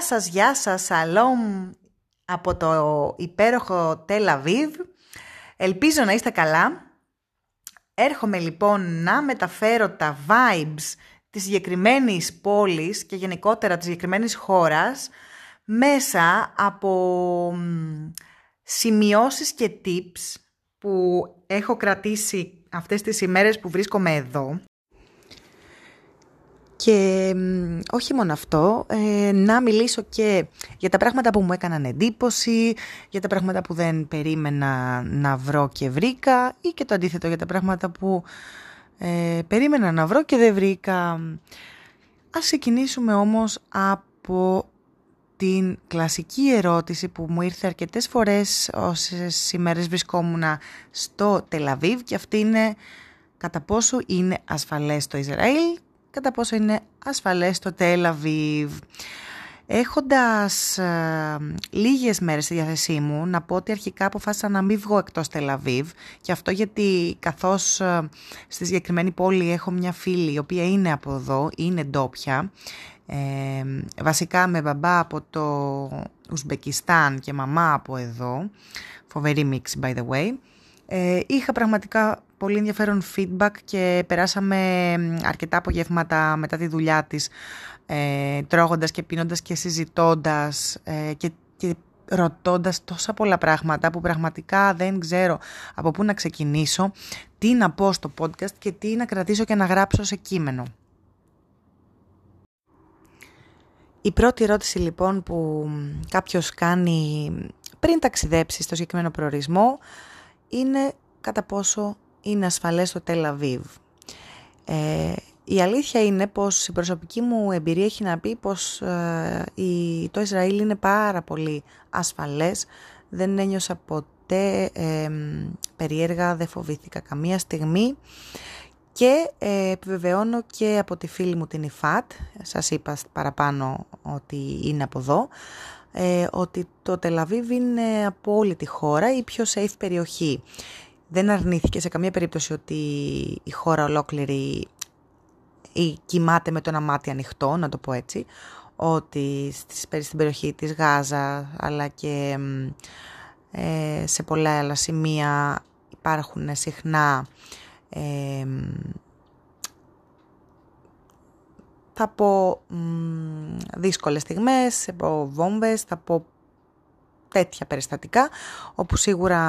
Γεια σας, γεια σας, σαλόμ από το υπέροχο Τελαβίβ. Ελπίζω να είστε καλά. Έρχομαι λοιπόν να μεταφέρω τα vibes της συγκεκριμένης πόλης και γενικότερα της συγκεκριμένης χώρας μέσα από σημειώσεις και tips που έχω κρατήσει αυτές τις ημέρες που βρίσκομαι εδώ και όχι μόνο αυτό, ε, να μιλήσω και για τα πράγματα που μου έκαναν εντύπωση, για τα πράγματα που δεν περίμενα να βρω και βρήκα ή και το αντίθετο για τα πράγματα που ε, περίμενα να βρω και δεν βρήκα. Ας ξεκινήσουμε όμως από την κλασική ερώτηση που μου ήρθε αρκετές φορές όσες ημέρες βρισκόμουν στο Τελαβίβ και αυτή είναι κατά πόσο είναι ασφαλές το Ισραήλ κατά πόσο είναι ασφαλές το Τελαβίβ. Έχοντας ε, λίγες μέρες στη διάθεσή μου, να πω ότι αρχικά αποφάσισα να μην βγω εκτός Τελαβίβ και αυτό γιατί καθώς ε, στη συγκεκριμένη πόλη έχω μια φίλη η οποία είναι από εδώ, είναι ντόπια, ε, βασικά με μπαμπά από το Ουσμπεκιστάν και μαμά από εδώ, φοβερή μίξη by the way, ε, είχα πραγματικά πολύ ενδιαφέρον feedback και περάσαμε αρκετά απογεύματα μετά τη δουλειά της ε, τρώγοντας και πίνοντας και συζητώντας ε, και, και ρωτώντας τόσα πολλά πράγματα που πραγματικά δεν ξέρω από πού να ξεκινήσω, τι να πω στο podcast και τι να κρατήσω και να γράψω σε κείμενο. Η πρώτη ερώτηση λοιπόν που κάποιος κάνει πριν ταξιδέψει στο συγκεκριμένο προορισμό είναι κατά πόσο είναι ασφαλές το Τελαβίβ. Ε, η αλήθεια είναι πως η προσωπική μου εμπειρία έχει να πει πως ε, η, το Ισραήλ είναι πάρα πολύ ασφαλές. Δεν ένιωσα ποτέ ε, περίεργα, δεν φοβήθηκα καμία στιγμή. Και ε, επιβεβαιώνω και από τη φίλη μου την Ιφάτ, σας είπα παραπάνω ότι είναι από εδώ, ε, ότι το Τελαβίβ είναι από όλη τη χώρα η πιο safe περιοχή δεν αρνήθηκε σε καμία περίπτωση ότι η χώρα ολόκληρη ή κοιμάται με το ένα μάτι ανοιχτό, να το πω έτσι, ότι στην περιοχή της Γάζα αλλά και ε, σε πολλά άλλα σημεία υπάρχουν συχνά ε, θα πω δύσκολες στιγμές, θα πω βόμβες, θα πω τέτοια περιστατικά, όπου σίγουρα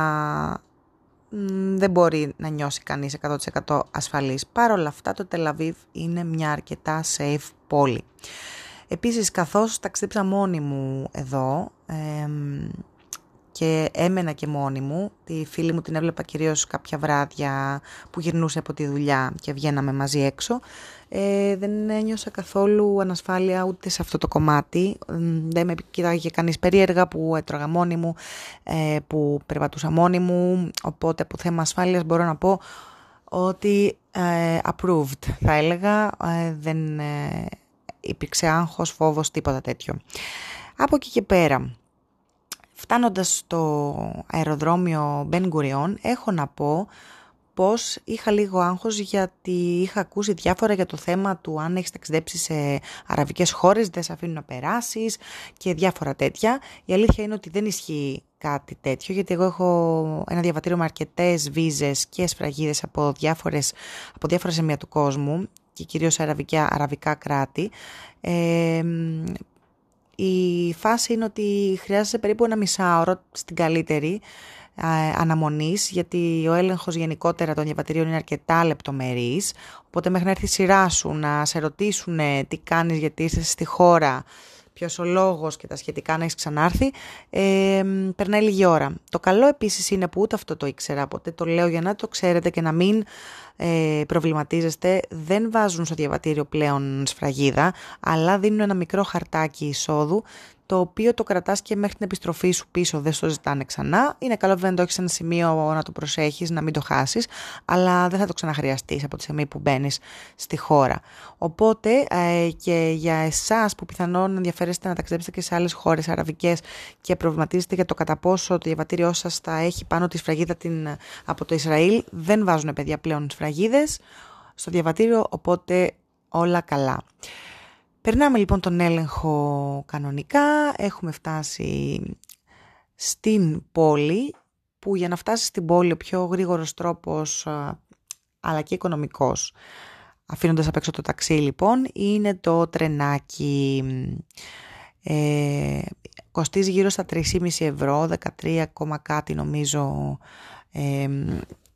δεν μπορεί να νιώσει κανείς 100% ασφαλής. Παρ' όλα αυτά το Τελαβίβ είναι μια αρκετά safe πόλη. Επίσης καθώς ταξίδεψα μόνη μου εδώ και έμενα και μόνη μου, τη φίλη μου την έβλεπα κυρίως κάποια βράδια που γυρνούσε από τη δουλειά και βγαίναμε μαζί έξω, ε, δεν ένιωσα καθόλου ανασφάλεια ούτε σε αυτό το κομμάτι. Δεν με κοιτάγε κανείς περίεργα που έτρωγα μόνη μου, ε, που περπατούσα μόνη μου. Οπότε από θέμα ασφάλειας μπορώ να πω ότι ε, approved θα έλεγα. Ε, δεν ε, υπήρξε άγχος, φόβος, τίποτα τέτοιο. Από εκεί και πέρα, φτάνοντας στο αεροδρόμιο Ben Gurion, έχω να πω πως είχα λίγο άγχος γιατί είχα ακούσει διάφορα για το θέμα του αν έχεις ταξιδέψει σε αραβικές χώρες, δεν σε αφήνουν να περάσεις και διάφορα τέτοια. Η αλήθεια είναι ότι δεν ισχύει κάτι τέτοιο γιατί εγώ έχω ένα διαβατήριο με αρκετές βίζες και σφραγίδες από, διάφορες, από διάφορα σημεία του κόσμου και κυρίως αραβικά, αραβικά κράτη. Ε, η φάση είναι ότι χρειάζεσαι περίπου ένα μισάωρο στην καλύτερη αναμονής, γιατί ο έλεγχος γενικότερα των διαβατηρίων είναι αρκετά λεπτομερής, οπότε μέχρι να έρθει η σειρά σου να σε ρωτήσουν τι κάνεις γιατί είσαι στη χώρα, ποιος ο λόγος και τα σχετικά να έχεις ξανάρθει, ε, περνάει λίγη ώρα. Το καλό επίσης είναι που ούτε αυτό το ήξερα, οπότε το λέω για να το ξέρετε και να μην ε, προβληματίζεστε, δεν βάζουν στο διαβατήριο πλέον σφραγίδα, αλλά δίνουν ένα μικρό χαρτάκι εισόδου, το οποίο το κρατάς και μέχρι την επιστροφή σου πίσω δεν στο ζητάνε ξανά. Είναι καλό βέβαια να το έχεις σε ένα σημείο να το προσέχεις, να μην το χάσεις, αλλά δεν θα το ξαναχρειαστείς από τη στιγμή που μπαίνεις στη χώρα. Οπότε ε, και για εσάς που πιθανόν ενδιαφέρεστε να ταξιδέψετε και σε άλλες χώρες αραβικές και προβληματίζετε για το κατά πόσο το διαβατήριό σας θα έχει πάνω τη σφραγίδα την, από το Ισραήλ, δεν βάζουν παιδιά πλέον σφραγίδες στο διαβατήριο, οπότε όλα καλά. Περνάμε λοιπόν τον έλεγχο κανονικά, έχουμε φτάσει στην πόλη, που για να φτάσεις στην πόλη ο πιο γρήγορος τρόπος, αλλά και οικονομικός, αφήνοντας απ' έξω το ταξί λοιπόν, είναι το τρενάκι. Ε, κοστίζει γύρω στα 3,5 ευρώ, 13, κάτι νομίζω, ε,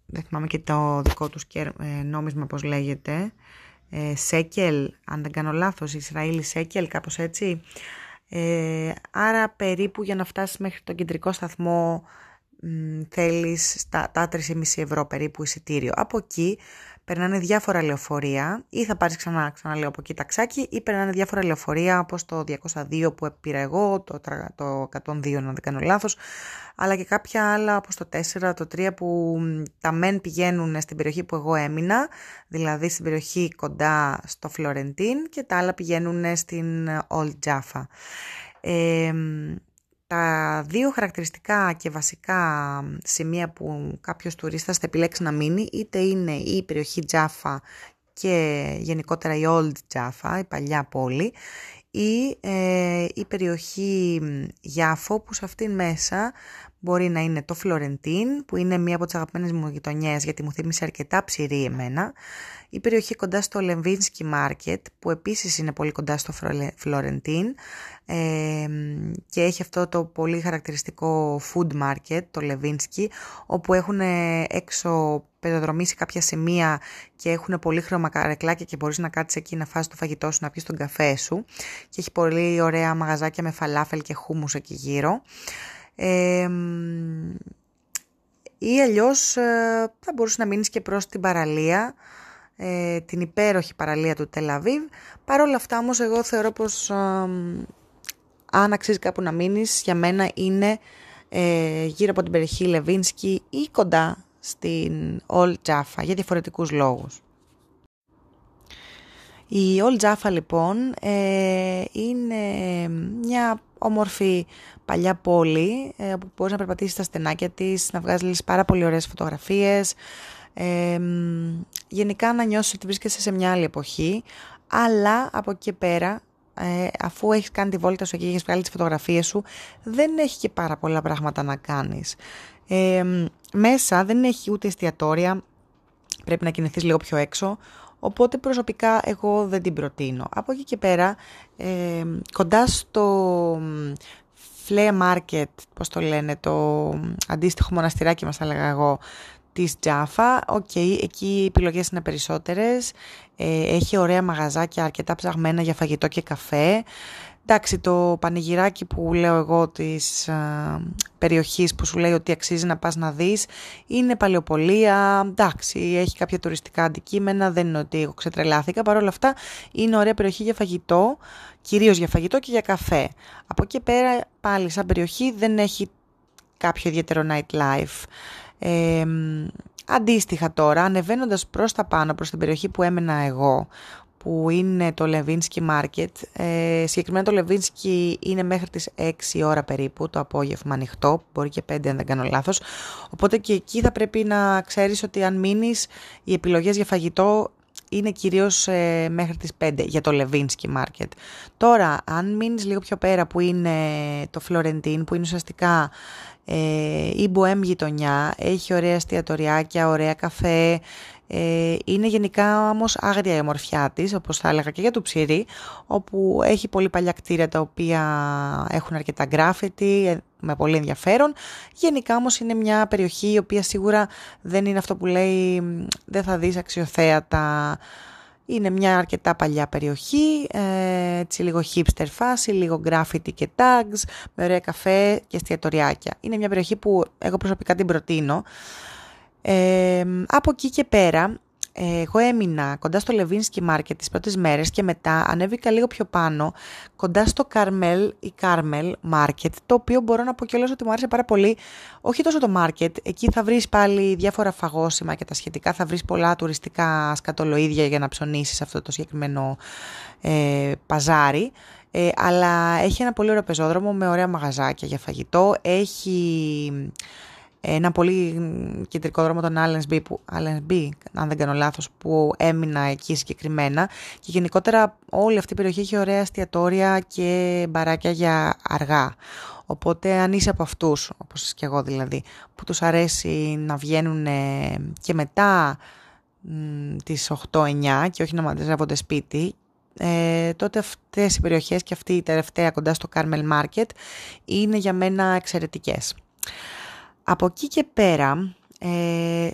δεν θυμάμαι και το δικό τους ε, νόμισμα πώς λέγεται, ε, Σέκελ, αν δεν κάνω λάθος, Ισραήλ Σέκελ, κάπως έτσι. Ε, άρα περίπου για να φτάσεις μέχρι τον κεντρικό σταθμό μ, θέλεις τα, τα 3,5 ευρώ περίπου εισιτήριο. Από εκεί περνάνε διάφορα λεωφορεία ή θα πάρεις ξανά, ξαναλέω από εκεί ταξάκι ή περνάνε διάφορα λεωφορεία όπως το 202 που πήρα εγώ, το, το 102 αν δεν κάνω λάθος, αλλά και κάποια άλλα όπως το 4, το 3 που τα μεν πηγαίνουν στην περιοχή που εγώ έμεινα, δηλαδή στην περιοχή κοντά στο Φλωρεντίν και τα άλλα πηγαίνουν στην Old Jaffa. Ε, τα δύο χαρακτηριστικά και βασικά σημεία που κάποιος τουρίστας θα επιλέξει να μείνει είτε είναι η περιοχή Τζάφα και γενικότερα η Old Jaffa, η παλιά πόλη ή ε, η περιοχή Γιάφο που σε αυτήν μέσα μπορεί να είναι το Φλωρεντίν που είναι μία από τις αγαπημένες μου γειτονιές γιατί μου θύμισε αρκετά ψηρή εμένα η περιοχή κοντά στο Λεμβίνσκι Μάρκετ που επίσης είναι πολύ κοντά στο Φλωρεντίν ε, και έχει αυτό το πολύ χαρακτηριστικό food market, το Λεβίνσκι, όπου έχουν έξω πεζοδρομήσει κάποια σημεία και έχουν πολύ χρώμα καρεκλάκια και μπορείς να κάτσεις εκεί να φας το φαγητό σου, να πεις τον καφέ σου και έχει πολύ ωραία μαγαζάκια με φαλάφελ και χούμους εκεί γύρω. Ε, ή αλλιώς ε, θα μπορούσες να μείνεις και προς την παραλία ε, την υπέροχη παραλία του Τελαβίβ. Παρ' όλα αυτά όμως εγώ θεωρώ πως αν αξίζει κάπου να μείνεις για μένα είναι ε, γύρω από την περιοχή Λεβίνσκι ή κοντά στην Old Jaffa για διαφορετικούς λόγους. Η Old Jaffa λοιπόν ε, είναι μια όμορφη παλιά πόλη ε, όπου μπορείς να περπατήσεις στα στενάκια της, να βγάζεις πάρα πολύ ωραίες φωτογραφίες, γενικά να νιώσεις ότι βρίσκεσαι σε μια άλλη εποχή, αλλά από εκεί και πέρα, ε, αφού έχεις κάνει τη βόλτα σου και έχεις βγάλει τις φωτογραφίες σου, δεν έχει και πάρα πολλά πράγματα να κάνεις. μέσα δεν έχει ούτε εστιατόρια, πρέπει να κινηθείς λίγο πιο έξω, οπότε προσωπικά εγώ δεν την προτείνω. Από εκεί και πέρα, κοντά στο Flea Market, πώς το λένε, το αντίστοιχο Μοναστηράκι μας θα έλεγα εγώ, της Τζάφα. OK, okay, εκεί οι επιλογές είναι περισσότερες. Ε, έχει ωραία μαγαζάκια, αρκετά ψαγμένα για φαγητό και καφέ. Εντάξει, το πανηγυράκι που λέω εγώ της α, περιοχής που σου λέει ότι αξίζει να πας να δεις είναι παλαιοπολία, εντάξει, έχει κάποια τουριστικά αντικείμενα, δεν είναι ότι εγώ ξετρελάθηκα, παρόλα αυτά είναι ωραία περιοχή για φαγητό, κυρίως για φαγητό και για καφέ. Από εκεί πέρα πάλι σαν περιοχή δεν έχει κάποιο ιδιαίτερο nightlife. Ε, αντίστοιχα τώρα, ανεβαίνοντας προς τα πάνω, προς την περιοχή που έμενα εγώ, που είναι το Levinsky Market. Ε, συγκεκριμένα το Levinsky είναι μέχρι τις 6 ώρα περίπου το απόγευμα ανοιχτό, μπορεί και 5 αν δεν κάνω λάθος. Οπότε και εκεί θα πρέπει να ξέρεις ότι αν μείνεις οι επιλογές για φαγητό είναι κυρίως ε, μέχρι τις 5 για το Levinsky Market. Τώρα, αν μείνεις λίγο πιο πέρα που είναι το Florentine, που είναι ουσιαστικά ε, η Μποέμ γειτονιά, έχει ωραία εστιατοριάκια, ωραία καφέ, ε, είναι γενικά όμως άγρια η ομορφιά της, όπως θα έλεγα και για το ψηρή, όπου έχει πολύ παλιά κτίρια τα οποία έχουν αρκετά γκράφιτι, ε, με πολύ ενδιαφέρον. Γενικά όμως είναι μια περιοχή η οποία σίγουρα δεν είναι αυτό που λέει δεν θα δεις αξιοθέατα είναι μια αρκετά παλιά περιοχή, ε, έτσι λίγο hipster φάση, λίγο graffiti και tags, με ωραία καφέ και εστιατοριάκια. Είναι μια περιοχή που εγώ προσωπικά την προτείνω. Ε, από εκεί και πέρα εγώ έμεινα κοντά στο Λεβίνσκι Market τις πρώτες μέρες και μετά ανέβηκα λίγο πιο πάνω κοντά στο Καρμέλ ή Κάρμελ Market το οποίο μπορώ να πω κιόλας ότι μου άρεσε πάρα πολύ. Όχι τόσο το market, εκεί θα βρεις πάλι διάφορα φαγόσιμα και τα σχετικά θα βρεις πολλά τουριστικά σκατολοίδια για να ψωνίσεις αυτό το συγκεκριμένο ε, παζάρι. Ε, αλλά έχει ένα πολύ ωραίο πεζόδρομο με ωραία μαγαζάκια για φαγητό έχει ένα πολύ κεντρικό δρόμο τον Allensby, που, Allensby, αν δεν κάνω λάθος, που έμεινα εκεί συγκεκριμένα και γενικότερα όλη αυτή η περιοχή έχει ωραία εστιατόρια και μπαράκια για αργά. Οπότε αν είσαι από αυτούς, όπως και εγώ δηλαδή, που τους αρέσει να βγαίνουν και μετά τις 8-9 και όχι να μαζεύονται σπίτι, ε, τότε αυτές οι περιοχές και αυτή η τελευταία κοντά στο Carmel Market είναι για μένα εξαιρετικές. Από εκεί και πέρα ε,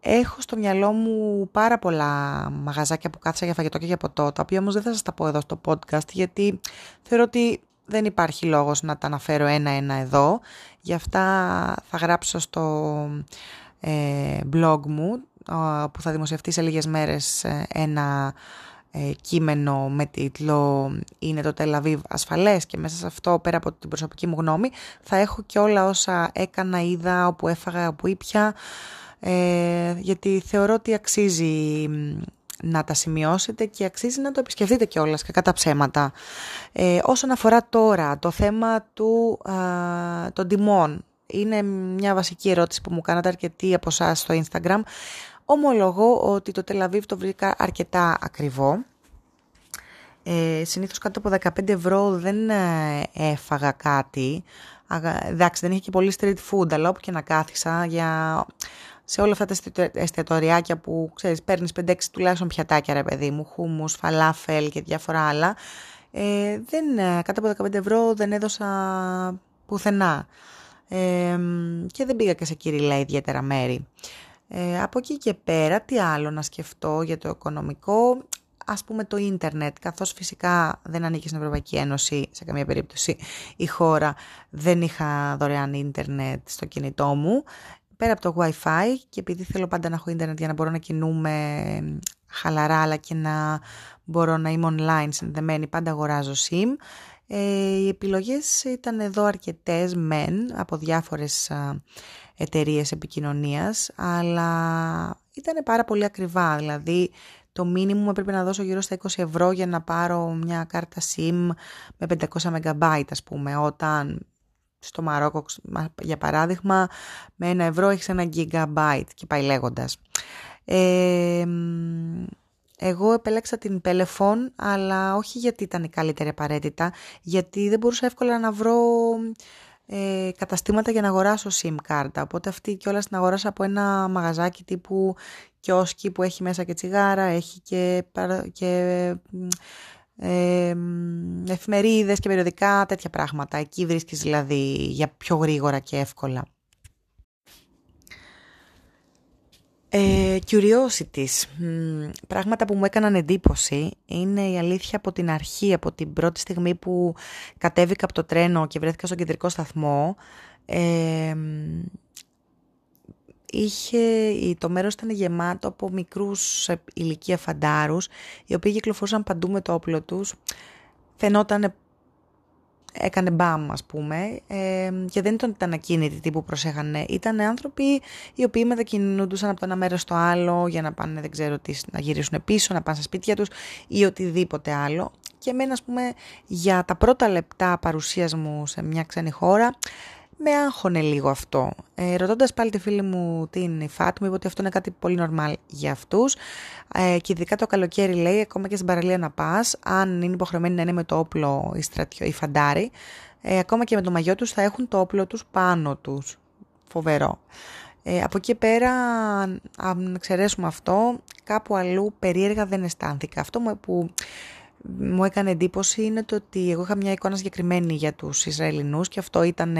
έχω στο μυαλό μου πάρα πολλά μαγαζάκια που κάθισα για φαγητό και για ποτό, τα οποία όμως δεν θα σας τα πω εδώ στο podcast γιατί θεωρώ ότι δεν υπάρχει λόγος να τα αναφέρω ένα-ένα εδώ. Γι' αυτά θα γράψω στο ε, blog μου που θα δημοσιευτεί σε λίγες μέρες ε, ένα ε, κείμενο με τίτλο «Είναι το Τελαβίβ ασφαλές» και μέσα σε αυτό πέρα από την προσωπική μου γνώμη θα έχω και όλα όσα έκανα, είδα, όπου έφαγα, όπου ήπια ε, γιατί θεωρώ ότι αξίζει να τα σημειώσετε και αξίζει να το επισκεφτείτε κιόλας και κατά ψέματα. Ε, όσον αφορά τώρα το θέμα του, α, των τιμών, είναι μια βασική ερώτηση που μου κάνατε αρκετοί από εσάς στο Instagram. Ομολογώ ότι το Τελαβίβ το βρήκα αρκετά ακριβό. Ε, συνήθως κάτω από 15 ευρώ δεν ε, έφαγα κάτι. Εντάξει, δεν είχε και πολύ street food, αλλά όπου και να κάθισα για σε όλα αυτά τα εστιατοριάκια που ξέρεις παίρνεις 5-6 τουλάχιστον πιατάκια ρε παιδί μου, χούμους, φαλάφελ και διάφορα άλλα. Ε, δεν, ε, κάτω από 15 ευρώ δεν έδωσα πουθενά. Ε, και δεν πήγα και σε κυριλά ιδιαίτερα μέρη. Ε, από εκεί και πέρα, τι άλλο να σκεφτώ για το οικονομικό, ας πούμε το ίντερνετ, καθώς φυσικά δεν ανήκει στην Ευρωπαϊκή Ένωση, σε καμία περίπτωση η χώρα, δεν είχα δωρεάν ίντερνετ στο κινητό μου, πέρα από το Wi-Fi και επειδή θέλω πάντα να έχω ίντερνετ για να μπορώ να κινούμε χαλαρά αλλά και να μπορώ να είμαι online συνδεμένη, πάντα αγοράζω SIM. Ε, οι επιλογές ήταν εδώ αρκετές μεν από διάφορες εταιρείες επικοινωνίας, αλλά ήταν πάρα πολύ ακριβά. Δηλαδή, το μήνυμο έπρεπε να δώσω γύρω στα 20 ευρώ για να πάρω μια κάρτα SIM με 500 MB, ας πούμε, όταν στο Μαρόκο, για παράδειγμα, με ένα ευρώ έχεις ένα gigabyte και πάει λέγοντας. Ε, εγώ επέλεξα την Pelephone, αλλά όχι γιατί ήταν η καλύτερη απαραίτητα, γιατί δεν μπορούσα εύκολα να βρω ε, καταστήματα για να αγοράσω SIM κάρτα. Οπότε αυτή και όλα την αγοράσα από ένα μαγαζάκι τύπου κιόσκι που έχει μέσα και τσιγάρα, έχει και, και ε, εφημερίδες και περιοδικά, τέτοια πράγματα. Εκεί βρίσκεις δηλαδή για πιο γρήγορα και εύκολα. Ε, curiosities. Πράγματα που μου έκαναν εντύπωση είναι η αλήθεια από την αρχή, από την πρώτη στιγμή που κατέβηκα από το τρένο και βρέθηκα στον κεντρικό σταθμό. Ε, είχε, το μέρος ήταν γεμάτο από μικρούς ηλικία φαντάρους, οι οποίοι κυκλοφορούσαν παντού με το όπλο τους. Φαινόταν έκανε μπαμ ας πούμε ε, και δεν ήταν, ήταν ακίνητοι τύπου προσέχανε. Ήταν άνθρωποι οι οποίοι μετακινούντουσαν από το ένα μέρος στο άλλο για να πάνε δεν ξέρω τι, να γυρίσουν πίσω, να πάνε στα σπίτια τους ή οτιδήποτε άλλο. Και εμένα ας πούμε για τα πρώτα λεπτά παρουσίας μου σε μια ξένη χώρα με άγχωνε λίγο αυτό. Ε, Ρωτώντας πάλι τη φίλη μου την Ιφάτ, μου είπε ότι αυτό είναι κάτι πολύ normal για αυτούς. Ε, και ειδικά το καλοκαίρι λέει, ακόμα και στην παραλία να πας, αν είναι υποχρεωμένοι να είναι με το όπλο οι, στρατιώ, οι φαντάροι, ε, ακόμα και με το μαγιό τους θα έχουν το όπλο τους πάνω τους. Φοβερό. Ε, από εκεί πέρα, αν εξαιρέσουμε αυτό, κάπου αλλού περίεργα δεν αισθάνθηκα. Αυτό που μου έκανε εντύπωση είναι το ότι εγώ είχα μια εικόνα συγκεκριμένη για τους Ισραηλινούς και αυτό ήταν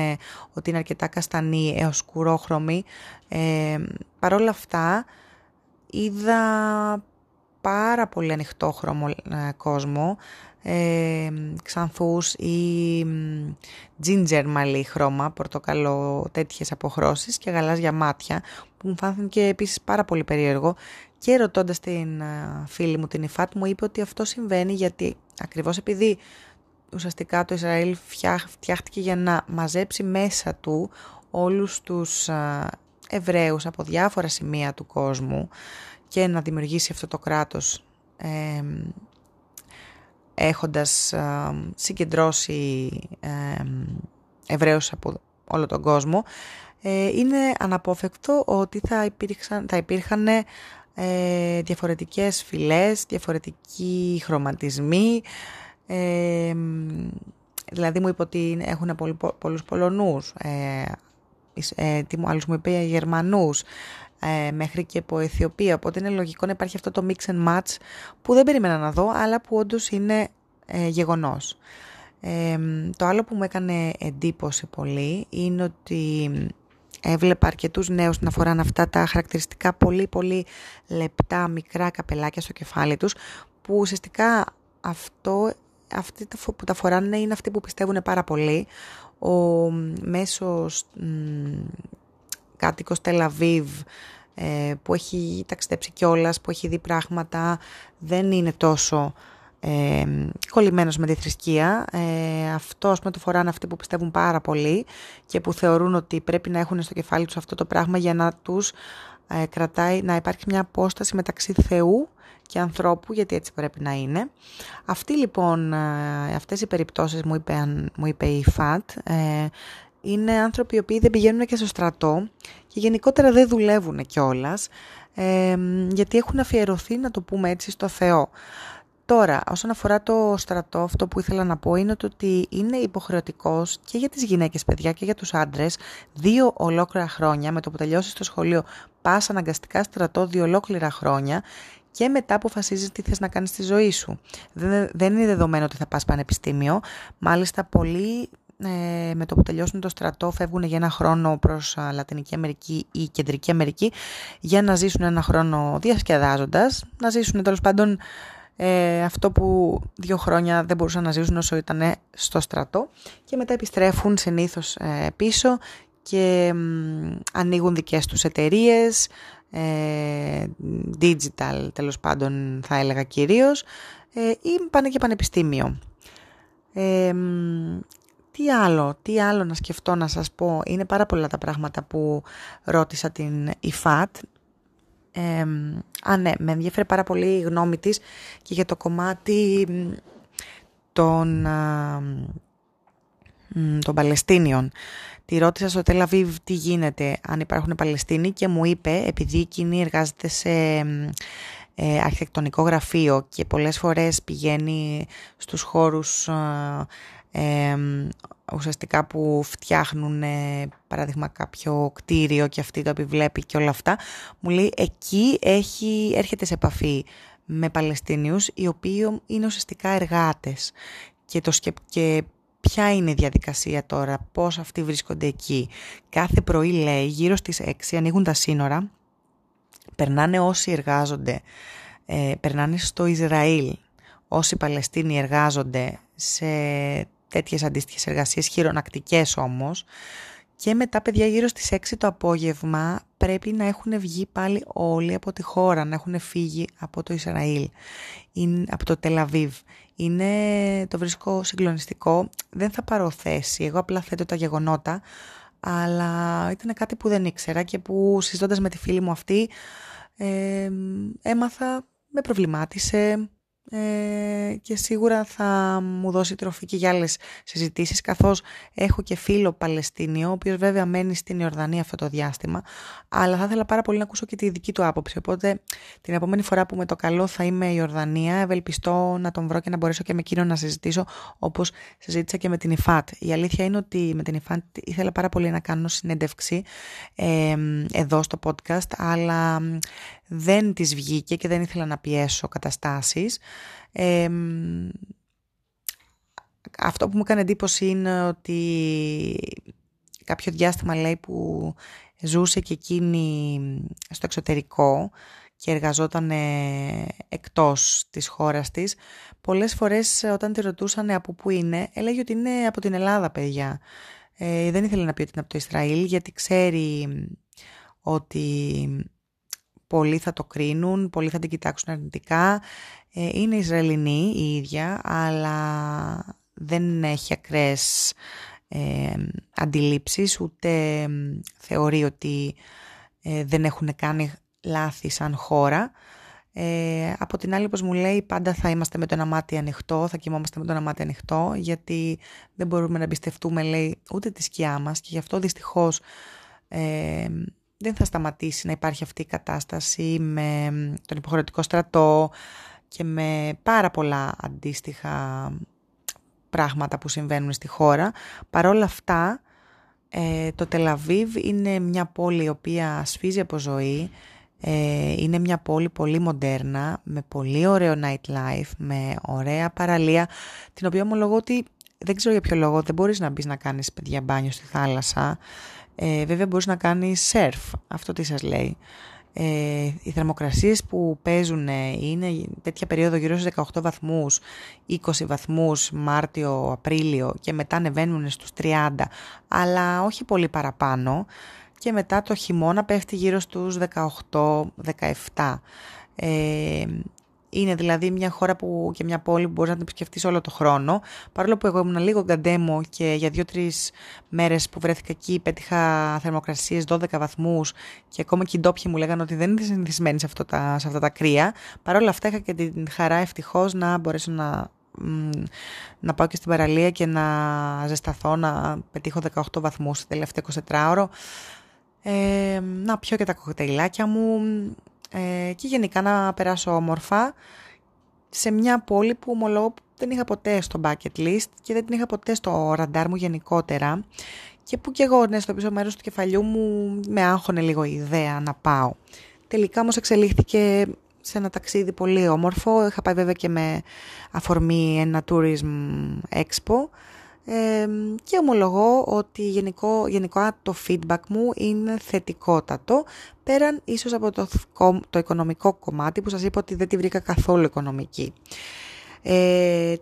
ότι είναι αρκετά καστανοί έως σκουρόχρωμοι. Ε, Παρ' όλα αυτά είδα πάρα πολύ ανοιχτόχρωμο ε, κόσμο, ε, ξανθούς ή ginger μαλλί χρώμα, πορτοκαλό, τέτοιες αποχρώσεις και γαλάζια μάτια που μου φάνηκε επίσης πάρα πολύ περίεργο και ρωτώντας την ε, φίλη μου την Ιφάτ μου είπε ότι αυτό συμβαίνει γιατί ακριβώς επειδή ουσιαστικά το Ισραήλ φτιάχτηκε για να μαζέψει μέσα του όλους τους ε, Εβραίους από διάφορα σημεία του κόσμου και να δημιουργήσει αυτό το κράτος ε, έχοντας ε, συγκεντρώσει ε, Εβραίους από όλο τον κόσμο ε, είναι αναπόφευκτο ότι θα, υπήρξαν, θα υπήρχαν ε, διαφορετικές φυλές, διαφορετικοί χρωματισμοί, ε, δηλαδή μου είπε ότι έχουν πολύ, πολλούς Πολωνούς, ε, ε, τι μου, άλλους μου είπε Γερμανούς, ε, μέχρι και από Αιθιοπία, οπότε είναι λογικό να υπάρχει αυτό το mix and match που δεν περίμενα να δω, αλλά που όντως είναι ε, γεγονός. Ε, το άλλο που μου έκανε εντύπωση πολύ είναι ότι έβλεπα αρκετούς νέους να φοράνε αυτά τα χαρακτηριστικά πολύ πολύ λεπτά μικρά καπελάκια στο κεφάλι τους που ουσιαστικά αυτό, αυτοί που τα φοράνε είναι αυτοί που πιστεύουν πάρα πολύ. Ο μέσος μ, κάτοικος Τελαβίβ ε, που έχει ταξιδέψει κιόλας, που έχει δει πράγματα, δεν είναι τόσο ε, κολλημένος με τη θρησκεία. Ε, αυτό με το φοράνε αυτοί που πιστεύουν πάρα πολύ και που θεωρούν ότι πρέπει να έχουν στο κεφάλι τους αυτό το πράγμα για να τους ε, κρατάει, να υπάρχει μια απόσταση μεταξύ Θεού και ανθρώπου, γιατί έτσι πρέπει να είναι. Αυτή λοιπόν, ε, αυτές οι περιπτώσεις μου είπε, μου είπε η ΦΑΤ, ε, είναι άνθρωποι οι οποίοι δεν πηγαίνουν και στο στρατό και γενικότερα δεν δουλεύουν κιόλας, ε, γιατί έχουν αφιερωθεί, να το πούμε έτσι, στο Θεό. Τώρα, όσον αφορά το στρατό, αυτό που ήθελα να πω είναι ότι είναι υποχρεωτικός και για τις γυναίκες παιδιά και για τους άντρες δύο ολόκληρα χρόνια, με το που τελειώσει το σχολείο πας αναγκαστικά στρατό δύο ολόκληρα χρόνια και μετά αποφασίζεις τι θες να κάνεις στη ζωή σου. Δεν, δεν είναι δεδομένο ότι θα πας πανεπιστήμιο, μάλιστα πολλοί ε, με το που τελειώσουν το στρατό φεύγουν για ένα χρόνο προς Λατινική Αμερική ή Κεντρική Αμερική για να ζήσουν ένα χρόνο διασκεδάζοντας, να ζήσουν τέλος πάντων ε, αυτό που δύο χρόνια δεν μπορούσαν να ζήσουν όσο ήταν στο στρατό και μετά επιστρέφουν συνήθως ε, πίσω και ανοίγουν δικές τους εταιρείες, ε, digital τέλος πάντων θα έλεγα κυρίως, ε, ή πάνε και πανεπιστήμιο. Ε, τι άλλο, τι άλλο να σκεφτώ να σας πω. Είναι πάρα πολλά τα πράγματα που ρώτησα την ΙΦΑΤ. Ε, α, ναι, με ενδιαφέρει πάρα πολύ η γνώμη της και για το κομμάτι των, των Παλαιστίνιων. Τη ρώτησα στο Τελαβίβ τι γίνεται αν υπάρχουν Παλαιστίνοι και μου είπε, επειδή εκείνη εργάζεται σε ε, αρχιτεκτονικό γραφείο και πολλές φορές πηγαίνει στους χώρους ε, ουσιαστικά που φτιάχνουν παράδειγμα κάποιο κτίριο και αυτή το επιβλέπει και όλα αυτά μου λέει εκεί έχει, έρχεται σε επαφή με Παλαιστίνιους οι οποίοι είναι ουσιαστικά εργάτες και, το και ποια είναι η διαδικασία τώρα, πώς αυτοί βρίσκονται εκεί. Κάθε πρωί λέει γύρω στις 6 ανοίγουν τα σύνορα, περνάνε όσοι εργάζονται, ε, περνάνε στο Ισραήλ, όσοι Παλαιστίνοι εργάζονται σε τέτοιες αντίστοιχες εργασίες, χειρονακτικές όμως. Και μετά, παιδιά, γύρω στις 6 το απόγευμα πρέπει να έχουν βγει πάλι όλοι από τη χώρα, να έχουν φύγει από το Ισραήλ, από το Τελαβίβ. Είναι, το βρίσκω συγκλονιστικό, δεν θα πάρω θέση, εγώ απλά θέτω τα γεγονότα, αλλά ήταν κάτι που δεν ήξερα και που συζητώντας με τη φίλη μου αυτή, ε, έμαθα, με προβλημάτισε, ε, και σίγουρα θα μου δώσει τροφή και για άλλες συζητήσεις καθώς έχω και φίλο Παλαιστίνιο ο οποίος βέβαια μένει στην Ιορδανία αυτό το διάστημα αλλά θα ήθελα πάρα πολύ να ακούσω και τη δική του άποψη. Οπότε την επόμενη φορά που με το καλό θα είμαι η Ιορδανία ευελπιστώ να τον βρω και να μπορέσω και με εκείνον να συζητήσω όπως συζήτησα και με την ΙΦΑΤ η αλήθεια είναι ότι με την ΙΦΑΤ ήθελα πάρα πολύ να κάνω συνέντευξη ε, εδώ στο podcast αλλά δεν της βγήκε και δεν ήθελα να πιέσω καταστάσεις. αυτό που μου έκανε εντύπωση είναι ότι κάποιο διάστημα λέει που ζούσε και εκείνη στο εξωτερικό και εργαζόταν εκτός της χώρας της, πολλές φορές όταν τη ρωτούσαν από πού είναι, έλεγε ότι είναι από την Ελλάδα παιδιά. Ε, δεν ήθελε να πει ότι είναι από το Ισραήλ γιατί ξέρει ότι πολλοί θα το κρίνουν, πολλοί θα την κοιτάξουν αρνητικά. Ε, είναι Ισραηλινή η ίδια, αλλά δεν έχει ακραίες ε, αντιλήψεις, ούτε θεωρεί ότι ε, δεν έχουν κάνει λάθη σαν χώρα. Ε, από την άλλη, όπως μου λέει, πάντα θα είμαστε με το ένα μάτι ανοιχτό, θα κοιμόμαστε με το ένα μάτι ανοιχτό, γιατί δεν μπορούμε να εμπιστευτούμε, λέει, ούτε τη σκιά μας και γι' αυτό δυστυχώς Ε, δεν θα σταματήσει να υπάρχει αυτή η κατάσταση με τον υποχρεωτικό στρατό και με πάρα πολλά αντίστοιχα πράγματα που συμβαίνουν στη χώρα. Παρόλα αυτά, ε, το Τελαβίβ είναι μια πόλη η οποία σφίζει από ζωή, ε, είναι μια πόλη πολύ μοντέρνα, με πολύ ωραίο nightlife, με ωραία παραλία, την οποία ομολογώ ότι δεν ξέρω για ποιο λόγο δεν μπορείς να μπεις να κάνεις παιδιά μπάνιο στη θάλασσα. Ε, βέβαια μπορείς να κάνεις σερφ, αυτό τι σας λέει. Ε, οι θερμοκρασίες που παίζουν είναι τέτοια περίοδο γύρω στους 18 βαθμούς, 20 βαθμούς Μάρτιο, Απρίλιο και μετά ανεβαίνουν στους 30, αλλά όχι πολύ παραπάνω και μετά το χειμώνα πέφτει γύρω στους 18-17. Ε, είναι δηλαδή μια χώρα που, και μια πόλη που μπορείς να την επισκεφτείς όλο το χρόνο. Παρόλο που εγώ ήμουν λίγο γκαντέμο και για δύο-τρεις μέρες που βρέθηκα εκεί πέτυχα θερμοκρασίες 12 βαθμούς και ακόμα και οι ντόπιοι μου λέγανε ότι δεν είναι συνηθισμένοι σε, αυτό τα, σε αυτά τα κρύα. Παρ' όλα αυτά είχα και την χαρά ευτυχώς να μπορέσω να να πάω και στην παραλία και να ζεσταθώ, να πετύχω 18 βαθμούς το τελευταίο 24 ώρο, ε, να πιω και τα κοκτέιλάκια μου, ε, και γενικά να περάσω όμορφα σε μια πόλη που ομολόγω δεν είχα ποτέ στο bucket list και δεν την είχα ποτέ στο ραντάρ μου γενικότερα και που και εγώ ναι, στο πίσω μέρος του κεφαλιού μου με άγχωνε λίγο η ιδέα να πάω. Τελικά όμως εξελίχθηκε σε ένα ταξίδι πολύ όμορφο. Είχα πάει βέβαια και με αφορμή ένα tourism expo και ομολογώ ότι γενικό, γενικά το feedback μου είναι θετικότατο, πέραν ίσως από το, το οικονομικό κομμάτι που σας είπα ότι δεν τη βρήκα καθόλου οικονομική. Ε,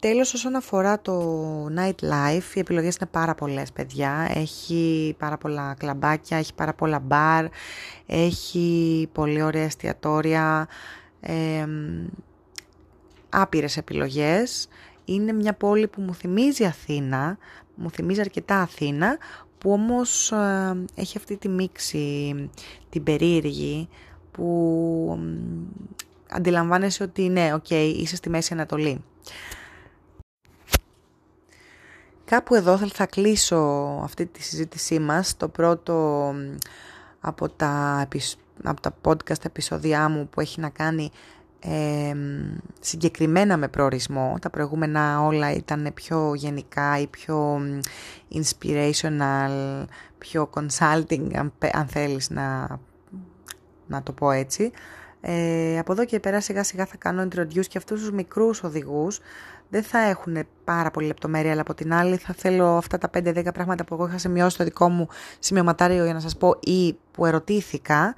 τέλος, όσον αφορά το nightlife, οι επιλογές είναι πάρα πολλές, παιδιά. Έχει πάρα πολλά κλαμπάκια, έχει πάρα πολλά μπαρ, έχει πολύ ωραία εστιατόρια, ε, άπειρες επιλογές. Είναι μια πόλη που μου θυμίζει Αθήνα, μου θυμίζει αρκετά Αθήνα, που όμως ε, έχει αυτή τη μίξη, την περίεργη, που αντιλαμβάνεσαι ότι ναι, οκ, είσαι στη Μέση Ανατολή. Κάπου εδώ θα, θα κλείσω αυτή τη συζήτησή μας, το πρώτο από τα, από τα podcast επεισόδια μου που έχει να κάνει συγκεκριμένα με προορισμό. Τα προηγούμενα όλα ήταν πιο γενικά ή πιο inspirational, πιο consulting, αν, αν θέλεις να, να το πω έτσι. Ε, από εδώ και πέρα σιγά σιγά θα κάνω introduce και αυτούς τους μικρούς οδηγούς δεν θα έχουν πάρα πολύ λεπτομέρεια, αλλά από την άλλη θα θέλω αυτά τα 5-10 πράγματα που εγώ είχα σημειώσει στο δικό μου σημειωματάριο για να σας πω ή που ερωτήθηκα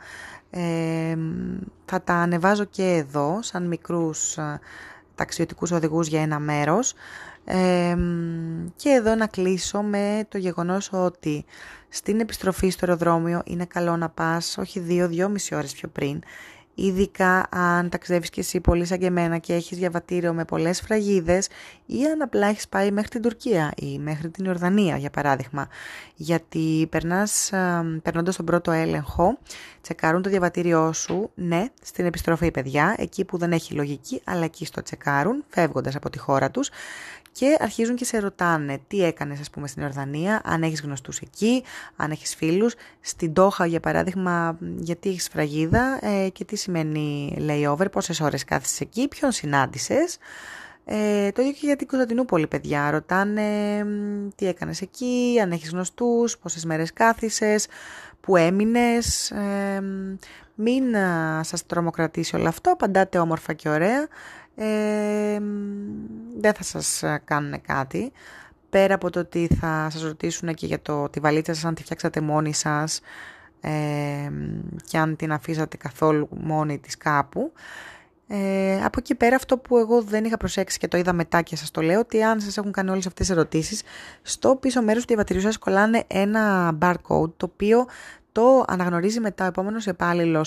θα τα ανεβάζω και εδώ σαν μικρούς α, ταξιδιωτικούς οδηγούς για ένα μέρος. Και εδώ να κλείσω με το γεγονός ότι στην επιστροφή στο αεροδρόμιο είναι καλό να πας όχι δύο-δυόμιση ώρες πιο πριν Ειδικά αν ταξιδεύεις και εσύ πολύ σαν και εμένα και έχεις διαβατήριο με πολλές φραγίδες ή αν απλά έχεις πάει μέχρι την Τουρκία ή μέχρι την Ιορδανία για παράδειγμα. Γιατί περνάς, περνώντας τον πρώτο έλεγχο, τσεκάρουν το διαβατήριό σου, ναι, στην επιστροφή παιδιά, εκεί που δεν έχει λογική, αλλά εκεί στο τσεκάρουν, φεύγοντας από τη χώρα τους και αρχίζουν και σε ρωτάνε τι έκανες ας πούμε στην Ιορδανία, αν έχεις γνωστούς εκεί, αν έχεις φίλους. Στην Τόχα για παράδειγμα γιατί έχεις φραγίδα ε, και τι σημαίνει layover, πόσες ώρες κάθεσαι εκεί, ποιον συνάντησες. Ε, το ίδιο και για την Κωνσταντινούπολη, παιδιά. Ρωτάνε τι έκανες εκεί, αν έχεις γνωστούς, πόσες μέρες κάθισες, που έμεινες. Ε, μην σας τρομοκρατήσει όλο αυτό, απαντάτε όμορφα και ωραία ε, δεν θα σας ε, κάνουν κάτι. Πέρα από το ότι θα σας ρωτήσουν και για το, τη βαλίτσα σας αν τη φτιάξατε μόνοι σας ε, και αν την αφήσατε καθόλου μόνη της κάπου. Ε, από εκεί πέρα αυτό που εγώ δεν είχα προσέξει και το είδα μετά και σας το λέω ότι αν σας έχουν κάνει όλες αυτές τις ερωτήσεις στο πίσω μέρος του διαβατηρίου σας κολλάνε ένα barcode το οποίο το αναγνωρίζει μετά ο επόμενος υπάλληλο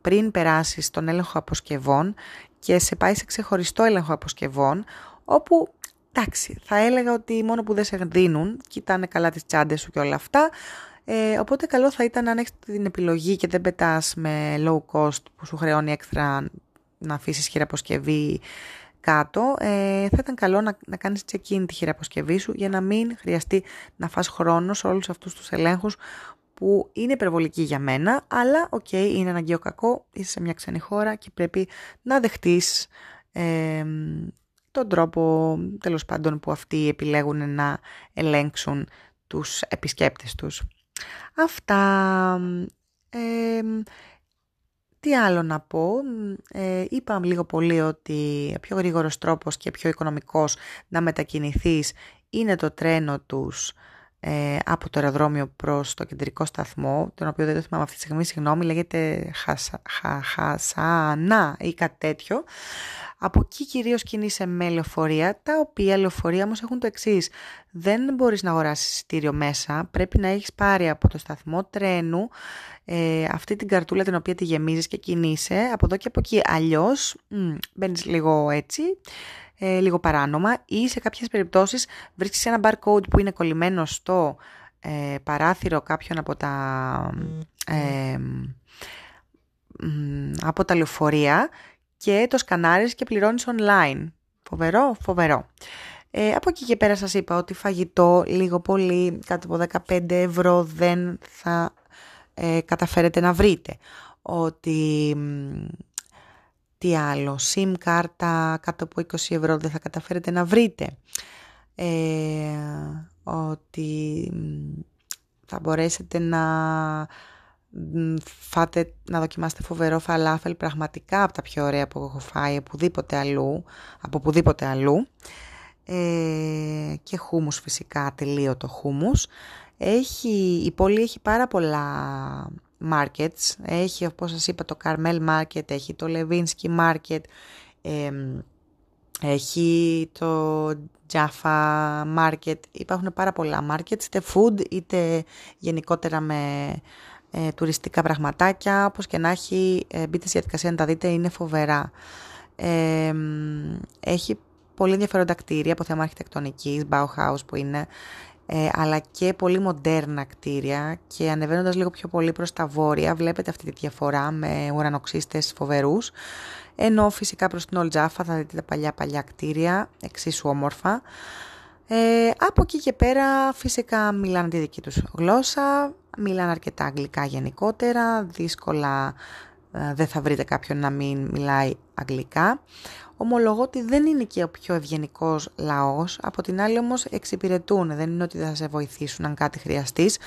πριν περάσεις τον έλεγχο αποσκευών και σε πάει σε ξεχωριστό έλεγχο αποσκευών, όπου εντάξει, θα έλεγα ότι μόνο που δεν σε δίνουν, κοιτάνε καλά τις τσάντες σου και όλα αυτά, ε, οπότε καλό θα ήταν αν έχεις την επιλογή και δεν πετάς με low cost που σου χρεώνει έξτρα να αφήσεις χειραποσκευή κάτω, ε, θα ήταν καλό να, να κάνεις check-in τη χειραποσκευή σου για να μην χρειαστεί να φας χρόνος σε όλους αυτούς τους ελέγχους που είναι υπερβολική για μένα, αλλά OK, okay, είναι αναγκαίο κακό, είσαι σε μια ξένη χώρα και πρέπει να δεχτείς ε, τον τρόπο τέλος πάντων που αυτοί επιλέγουν να ελέγξουν τους επισκέπτες τους. Αυτά. Ε, τι άλλο να πω, ε, είπα λίγο πολύ ότι ο πιο γρήγορος τρόπος και πιο οικονομικός να μετακινηθείς είναι το τρένο τους ε, από το αεροδρόμιο προς το κεντρικό σταθμό, τον οποίο δεν το θυμάμαι αυτή τη στιγμή, συγγνώμη, λέγεται Χασανά ή κάτι τέτοιο. Από εκεί κυρίως κινείσαι με λεωφορεία, τα οποία λεωφορεία όμως έχουν το εξής. Δεν μπορείς να αγοράσεις εισιτήριο μέσα, πρέπει να έχεις πάρει από το σταθμό τρένου ε, αυτή την καρτούλα την οποία τη γεμίζεις και κινείσαι από εδώ και από εκεί. Αλλιώς μπαίνεις λίγο έτσι, ε, λίγο παράνομα ή σε κάποιες περιπτώσεις βρίσκεις ένα barcode που είναι κολλημένο στο ε, παράθυρο κάποιον από τα, ε, από τα λεωφορεία και το σκανάρεις και πληρώνεις online. Φοβερό, φοβερό. Ε, από εκεί και πέρα σας είπα ότι φαγητό λίγο πολύ κάτω από 15 ευρώ δεν θα ε, καταφέρετε να βρείτε. Ότι τι άλλο, SIM κάρτα κάτω από 20 ευρώ δεν θα καταφέρετε να βρείτε. Ε, ότι θα μπορέσετε να φάτε, να δοκιμάσετε φοβερό φαλάφελ πραγματικά από τα πιο ωραία που έχω φάει οπουδήποτε αλλού, από οπουδήποτε αλλού. Ε, και χούμους φυσικά, τελείωτο χούμους. Έχει, η πόλη έχει πάρα πολλά markets. Έχει, όπως σας είπα, το Carmel Market, έχει το Levinsky Market, έχει το Jaffa Market. Υπάρχουν πάρα πολλά markets, είτε food, είτε γενικότερα με ε, τουριστικά πραγματάκια. Όπως και να έχει, ε, μπείτε στη διαδικασία να τα δείτε, είναι φοβερά. έχει πολύ ενδιαφέροντα κτίρια από θέμα αρχιτεκτονικής, Bauhaus που είναι ε, αλλά και πολύ μοντέρνα κτίρια και ανεβαίνοντας λίγο πιο πολύ προς τα βόρεια βλέπετε αυτή τη διαφορά με ουρανοξύστες φοβερούς. Ενώ φυσικά προς την Ολτζάφα θα δείτε τα παλιά παλιά κτίρια εξίσου όμορφα. Ε, από εκεί και πέρα φυσικά μιλάνε τη δική τους γλώσσα μιλάνε αρκετά αγγλικά γενικότερα δύσκολα ε, δεν θα βρείτε κάποιον να μην μιλάει αγγλικά. Ομολογώ ότι δεν είναι και ο πιο ευγενικός λαός, από την άλλη όμως εξυπηρετούν, δεν είναι ότι θα σε βοηθήσουν αν κάτι χρειαστείς,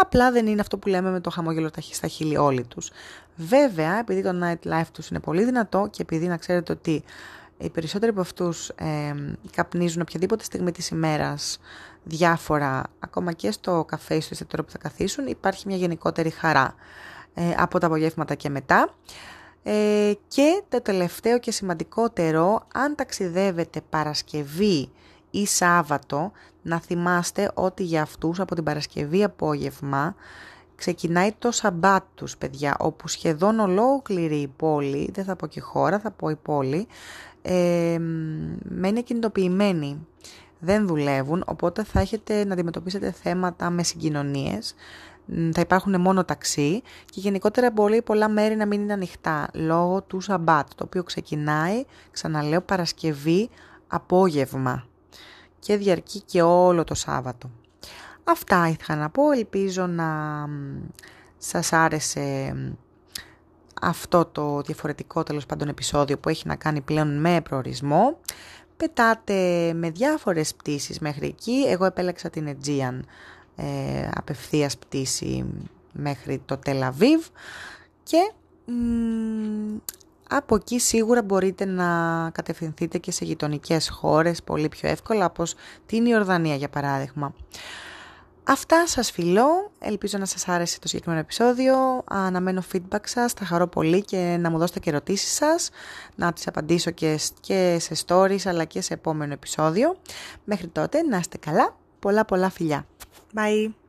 απλά δεν είναι αυτό που λέμε με το χαμόγελο στα χείλη όλοι τους. Βέβαια, επειδή το nightlife τους είναι πολύ δυνατό και επειδή να ξέρετε ότι οι περισσότεροι από αυτούς ε, καπνίζουν οποιαδήποτε στιγμή της ημέρας διάφορα, ακόμα και στο καφέ στο εστιατόριο που θα καθίσουν, υπάρχει μια γενικότερη χαρά. ε, από τα απογεύματα και μετά. Ε, και το τελευταίο και σημαντικότερο, αν ταξιδεύετε Παρασκευή ή Σάββατο, να θυμάστε ότι για αυτούς από την Παρασκευή απόγευμα ξεκινάει το Σαμπάτ τους, παιδιά, όπου σχεδόν ολόκληρη η πόλη, δεν θα πω και χώρα, θα πω η πόλη, ε, μένει κινητοποιημένη. Δεν δουλεύουν, οπότε θα έχετε να αντιμετωπίσετε θέματα με συγκοινωνίες, θα υπάρχουν μόνο ταξί και γενικότερα μπορεί πολλά μέρη να μην είναι ανοιχτά λόγω του Σαμπάτ, το οποίο ξεκινάει, ξαναλέω, Παρασκευή απόγευμα και διαρκεί και όλο το Σάββατο. Αυτά ήθελα να πω, ελπίζω να σας άρεσε αυτό το διαφορετικό τέλος πάντων επεισόδιο που έχει να κάνει πλέον με προορισμό. Πετάτε με διάφορες πτήσεις μέχρι εκεί, εγώ επέλεξα την Aegean ε, απευθείας πτήση μέχρι το Τελαβίβ και από εκεί σίγουρα μπορείτε να κατευθυνθείτε και σε γειτονικές χώρες πολύ πιο εύκολα όπως την Ιορδανία για παράδειγμα. Αυτά σας φιλώ, ελπίζω να σας άρεσε το συγκεκριμένο επεισόδιο, αναμένω feedback σας, θα χαρώ πολύ και να μου δώσετε και ερωτήσεις σας, να τις απαντήσω και, και σε stories αλλά και σε επόμενο επεισόδιο. Μέχρι τότε να είστε καλά, πολλά πολλά φιλιά. Bye.